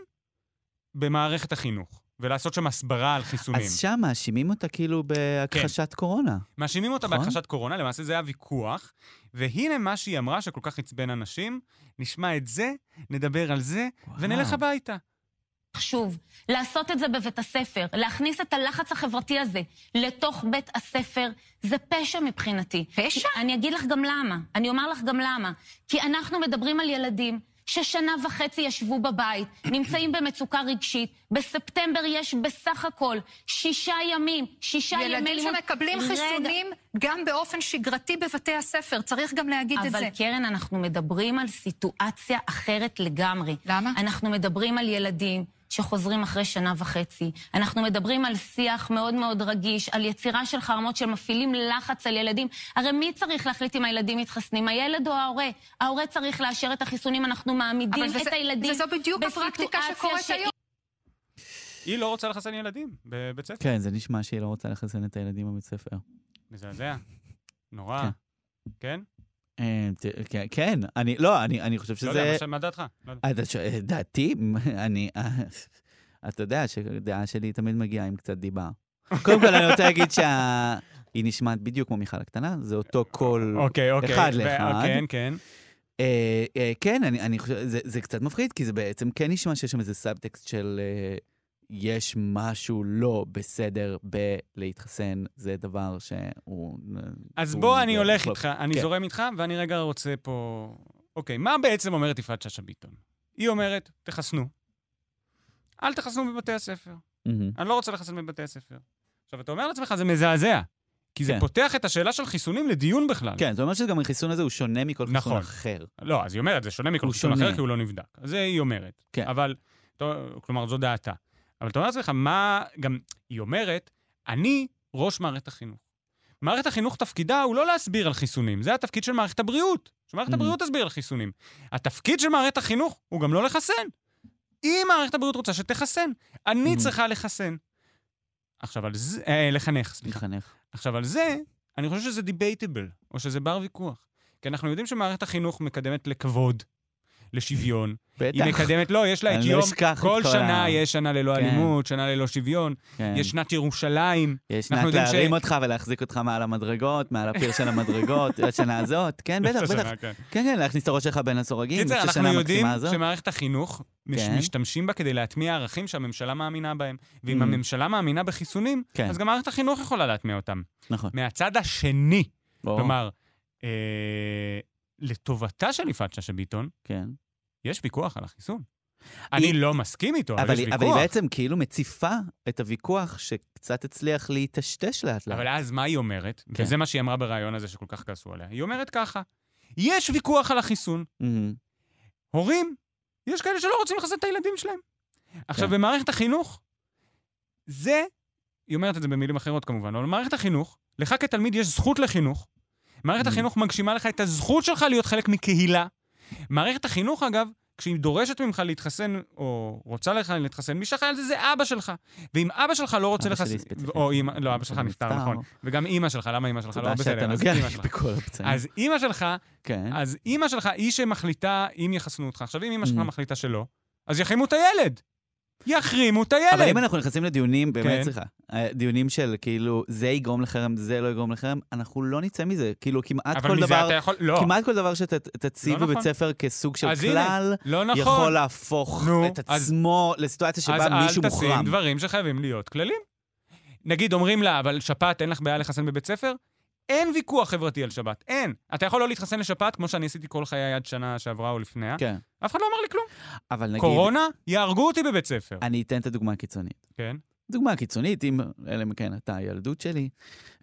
במערכת החינוך, ולעשות שם הסברה על חיסונים. אז שם מאשימים אותה כאילו בהכחשת קורונה. מאשימים אותה נכון. בהכחשת קורונה, למעשה זה היה ויכוח, והנה מה שהיא אמרה שכל כך עצבן אנשים, נשמע את זה, נדבר על זה, ונלך וואו. הביתה. שוב, לעשות את זה בבית הספר, להכניס את הלחץ החברתי הזה לתוך בית הספר, זה פשע מבחינתי. פשע? אני אגיד לך גם למה. אני אומר לך גם למה. כי אנחנו מדברים על ילדים ששנה וחצי ישבו בבית, נמצאים במצוקה רגשית. בספטמבר יש בסך הכל שישה ימים, שישה ימי ילדים לימוד. שמקבלים רגע, חיסונים גם באופן שגרתי בבתי הספר, צריך גם להגיד את אבל זה. קרן, אנחנו מדברים על סיטואציה אחרת לגמרי. למה? אנחנו מדברים על ילדים שחוזרים אחרי שנה וחצי. אנחנו מדברים על שיח מאוד מאוד רגיש, על יצירה של חרמות שמפעילים לחץ על ילדים. הרי מי צריך להחליט אם הילדים מתחסנים, הילד או ההורה? ההורה צריך לאשר את החיסונים, אנחנו מעמידים את זה- הילדים הפרקטיקה בסיטואציה שקורית שהיא- היום. היא לא רוצה לחסן ילדים בבית ספר. כן, זה נשמע שהיא לא רוצה לחסן את הילדים בבית ספר. מזעזע. נורא. כן. כן? אה, כן, כן, אני, לא, אני אני חושב לא יודע, שזה... מה דעתך? לא. אה, דעתי, אני... אה, אתה יודע שהדעה שלי תמיד מגיעה עם קצת דיבה. קודם כל, אני רוצה להגיד שהיא נשמעת בדיוק כמו מיכל הקטנה, זה אותו קול אוקיי, אוקיי. אחד לאחד. כן, כן. אה, אה, כן, אני, אני חושב, זה, זה קצת מפחיד, כי זה בעצם כן נשמע שיש שם איזה סאבטקסט של אה, יש משהו לא בסדר בלהתחסן, זה דבר שהוא... אז הוא- בוא, אני הולך איתך, אני כן. זורם איתך, ואני רגע רוצה פה... אוקיי, מה בעצם אומרת יפעת שאשא ביטון? היא אומרת, תחסנו. אל תחסנו בבתי הספר. אני לא רוצה לחסן בבתי הספר. עכשיו, אתה אומר לעצמך, זה מזעזע. כי זה כן. פותח את השאלה של חיסונים לדיון בכלל. כן, זה אומר שגם החיסון הזה הוא שונה מכל חיסון נכון. אחר. לא, אז היא אומרת, זה שונה מכל חיסון שונה. אחר, כי הוא לא נבדק. זה היא אומרת. כן. אבל, טוב, כלומר, זו דעתה. אבל אתה אומר לעצמך, מה... גם, היא אומרת, אני ראש מערכת החינוך. מערכת החינוך תפקידה הוא לא להסביר על חיסונים, זה התפקיד של מערכת הבריאות. שמערכת Mhm. הבריאות תסביר על חיסונים. התפקיד של מערכת החינוך הוא גם לא לחסן. אם מערכת הבריאות רוצה שתחסן, אני Mhm. צריכה לחסן. עכשיו על זה, אה, לחנך, סליחה. לחנך. עכשיו, על זה, אני חושב שזה דיבייטבל, או שזה בר ויכוח. כי אנחנו יודעים שמערכת החינוך מקדמת לכבוד, לשוויון. היא בטח. מקדמת, לא, יש לה את לא יום, את כל כל שנה ה- יש שנה ללא כן. אלימות, שנה ללא שוויון, כן. יש שנת ירושלים. יש אנחנו שנת יודעים ש- להרים אותך ולהחזיק אותך מעל המדרגות, מעל הפיר של המדרגות, השנה הזאת. כן, בטח, בטח. כן. כן, כן, להכניס את הראש שלך בין הסורגים. קיצר, אנחנו השנה יודעים המקסימה הזאת. שמערכת החינוך, כן. משתמשים בה כדי להטמיע ערכים שהממשלה מאמינה בהם. ואם Mm. הממשלה מאמינה בחיסונים, כן. אז גם מערכת החינוך יכולה להטמיע אותם. נכון. מהצד השני, בוא, כלומר, אה, לטובתה של יפעת שאשא ביטון, כן. יש ויכוח על החיסון. אני לא מסכים איתו, אבל אבל יש היא- ויכוח. אבל היא בעצם כאילו מציפה את הוויכוח שקצת הצליח להיטשטש לאט לאט. אבל אז מה היא אומרת? כן. וזה מה שהיא אמרה בריאיון הזה שכל כך כעסו עליה. היא אומרת ככה, יש ויכוח על החיסון. מהמם. הורים, יש כאלה שלא רוצים לחסן את הילדים שלהם. עכשיו, כן. במערכת החינוך, זה, היא אומרת את זה במילים אחרות כמובן, אבל במערכת החינוך, לך כתלמיד יש זכות לחינוך. מערכת Mm. החינוך מגשימה לך את הזכות שלך להיות חלק מקהילה. מערכת החינוך, אגב, כשהיא דורשת ממך להתחסן, או רוצה לך להתחסן, מי שאחראי על זה זה אבא שלך. ואם אבא שלך לא רוצה אבא שלי. ספציפית. או אמא, לא, אבא שלך נפטר. נכון. וגם אימא שלך, למה אימא שלך לא תודה בסדר? שאתה אז נוגע אימא לי שלך. בכל הפצעים. אז אימא שלך, כן. אז אימא שלך היא שמחליטה אם יחסנו אותך. עכשיו, אם אימא שלך Mhm. מחליטה שלא, אז יחרימו את הילד. יחרימו את הילד. אבל אם אנחנו נכנסים לדיונים, באמת, כן. סליחה, דיונים של כאילו, זה יגרום לחרם, זה לא יגרום לחרם, אנחנו לא נצא מזה. כאילו, כמעט כל דבר, יכול... לא. כמעט כל דבר שתציב לא נכון. בבית ספר כסוג של אז הנה, כלל, לא נכון. יכול להפוך נו, את אז- עצמו לסיטואציה שבה אז מישהו אל תשים מוחרם. דברים שחייבים להיות כללים. נגיד, אומרים לה, אבל שפעת, אין לך בעיה לחסן בבית ספר? אין ויכוח חברתי על שבת, אין. אתה יכול לא להתחסן לשפעת, כמו שאני עשיתי כל חיי עד שנה שעברה או לפניה. כן, אף אחד לא אמר לי כלום. אבל נגיד, קורונה, יהרגו אותי בבית ספר. אני אתן את הדוגמה הקיצונית. כן. דוגמה קיצונית, אם, אלא אם כן אתה הילדות שלי,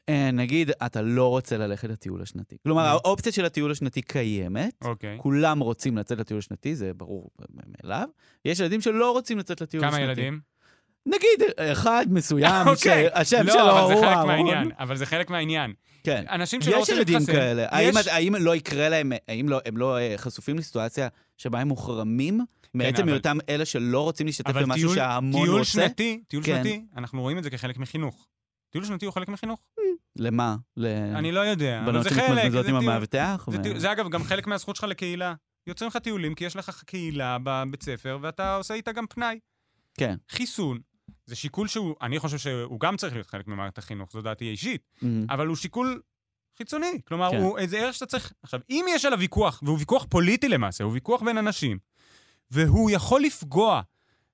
אה, נגיד, אתה לא רוצה ללכת לטיול השנתי. כלומר, נו. האופציה של הטיול השנתי קיימת, אוקיי. כולם רוצים לצאת לטיול השנתי, זה ברור מאליו. יש ילדים שלא רוצים לצאת לטיול השנתי. כמה ילדים? נגיד, אחד מסוים, אוקיי. שהשם לא, שלו אבל הוא זה חלק אהרון. מהעניין. אבל זה חלק מהעניין. כן. אנשים שלא יש רוצים ילדים להתחסן... כאלה. יש- האם, האם לא יקרה להם, האם לא, הם לא אה, חשופים לסיטואציה שבה הם מוחרמים מעצם כן, אבל- היותם אלה שלא רוצים להשתתף במשהו טיול- שההמון טיול רוצה? שנתי, טיול כן. שנתי, אנחנו רואים את זה כחלק מחינוך. טיול שנתי הוא חלק מחינוך? למה? אני לא יודע, אבל לבנות זה חלק. שמתמודדות זה עם המאבטח? זה ו- טיול- זה אגב גם חלק מהזכות שלך לקהילה. יוצרים לך טיולים כי יש לך קהילה בבית ספר, ואתה עושה איתה גם פנאי. כן. חיסון, זה שיקול שהוא, אני חושב שהוא גם צריך להיות חלק ממערכת החינוך, זו דעתי האישית, מהמם. אבל הוא שיקול חיצוני. כלומר, כן. הוא איזה ערך שאתה צריך... עכשיו, אם יש עליו ויכוח, והוא ויכוח פוליטי למעשה, הוא ויכוח בין אנשים, והוא יכול לפגוע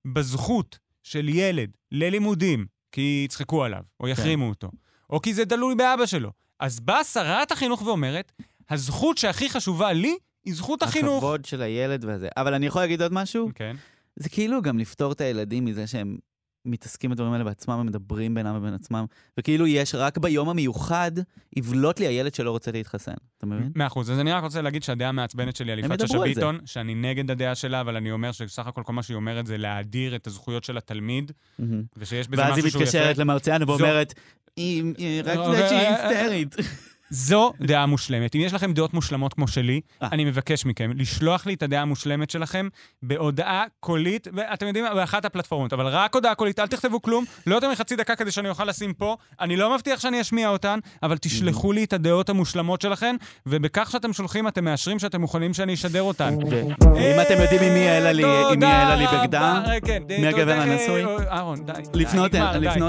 בזכות של ילד ללימודים, כי יצחקו עליו, או יחרימו אותו, או כי זה תלוי באבא שלו, אז באה שרת החינוך ואומרת, הזכות שהכי חשובה לי היא זכות החינוך. הכבוד של הילד וזה. אבל אני יכול להגיד עוד משהו? כן. זה כאילו גם לפתור את הילדים מזה שהם מתעסקים בדברים האלה בעצמם ומדברים בינם ובין עצמם, וכאילו יש רק ביום המיוחד, יבלוט לי הילד שלא רוצה להתחסן. אתה מבין? מאה אחוז. אז אני רק רוצה להגיד שהדעה המעצבנת שלי על יפעת שאשא. ביטון, שאני נגד הדעה שלה, אבל אני אומר שסך הכל כל מה שהיא אומרת זה להאדיר את הזכויות של התלמיד. ושיש בזה ואז היא משהו שהוא יפה. מתקשרת למרציאנו ואומרת, "היא- היא- רק לא, בגלל שהיא אה, אה, היסטרית. זו דעה מושלמת. אם יש לכם דעות מושלמות כמו שלי, אה. אני מבקש מכם לשלוח לי את הדעה המושלמת שלכם בהודעה קולית, ואתם יודעים באחת הפלטפורמות, אבל רק הודעה קולית, אל תכתבו כלום, לא יותר מחצי דקה כדי שאני אוכל לשים פה. אני לא מבטיח שאני אשמיע אותן, אבל תשלחו לי את הדעות המושלמות שלכם, ובכך שאתם שולחים, אתם מאשרים שאתם מוכנים שאני אשדר אותן. ואם אתם יודעים עם מי יעלה לי- בגדה, רבה, כן, מי הגבר הנשוי? אה, לפנות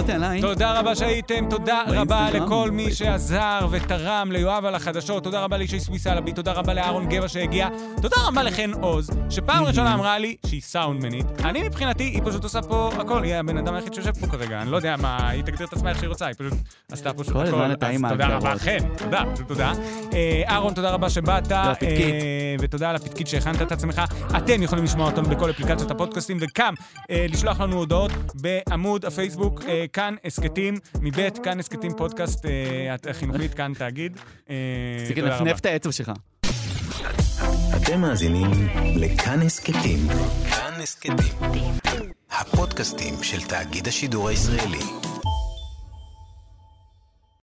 אליי. תודה רבה שהייתם, תודה רבה? לכל מי שעזר ותרם ליואב על החדשות, תודה רבה לישי סוויסלבי, תודה רבה לאהרון גבע שהגיע, תודה רבה לחן עוז, שפעם ראשונה אמרה לי שהיא סאונדמנית. אני מבחינתי, היא פשוט עושה פה הכל, היא הבן אדם היחיד שיושב פה כרגע, אני לא יודע מה, היא תגדיר את עצמה איך שהיא רוצה, היא פשוט עשתה פשוט כל הכל. הזמן אז תודה רבה. חן, תודה, פשוט תודה. אה, אהרון, תודה רבה שבאת. אה, ותודה על הפתקית שהכנת את עצמך. אתם יכולים לשמוע אותנו בכל אפליקציות הפודקאסטים, וגם אה, לשלוח לנו הודעות בעמוד הפייסבוק, כאן הסכתים, מבית, כאן הסכתים פודקאסט החינוכית, כאן תאגיד. אה, תפסיק. לנפנף את האצבע שלך. אתם מאזינים לכאן הסכתים. כאן הסכתים. הפודקאסטים של תאגיד השידור הישראלי.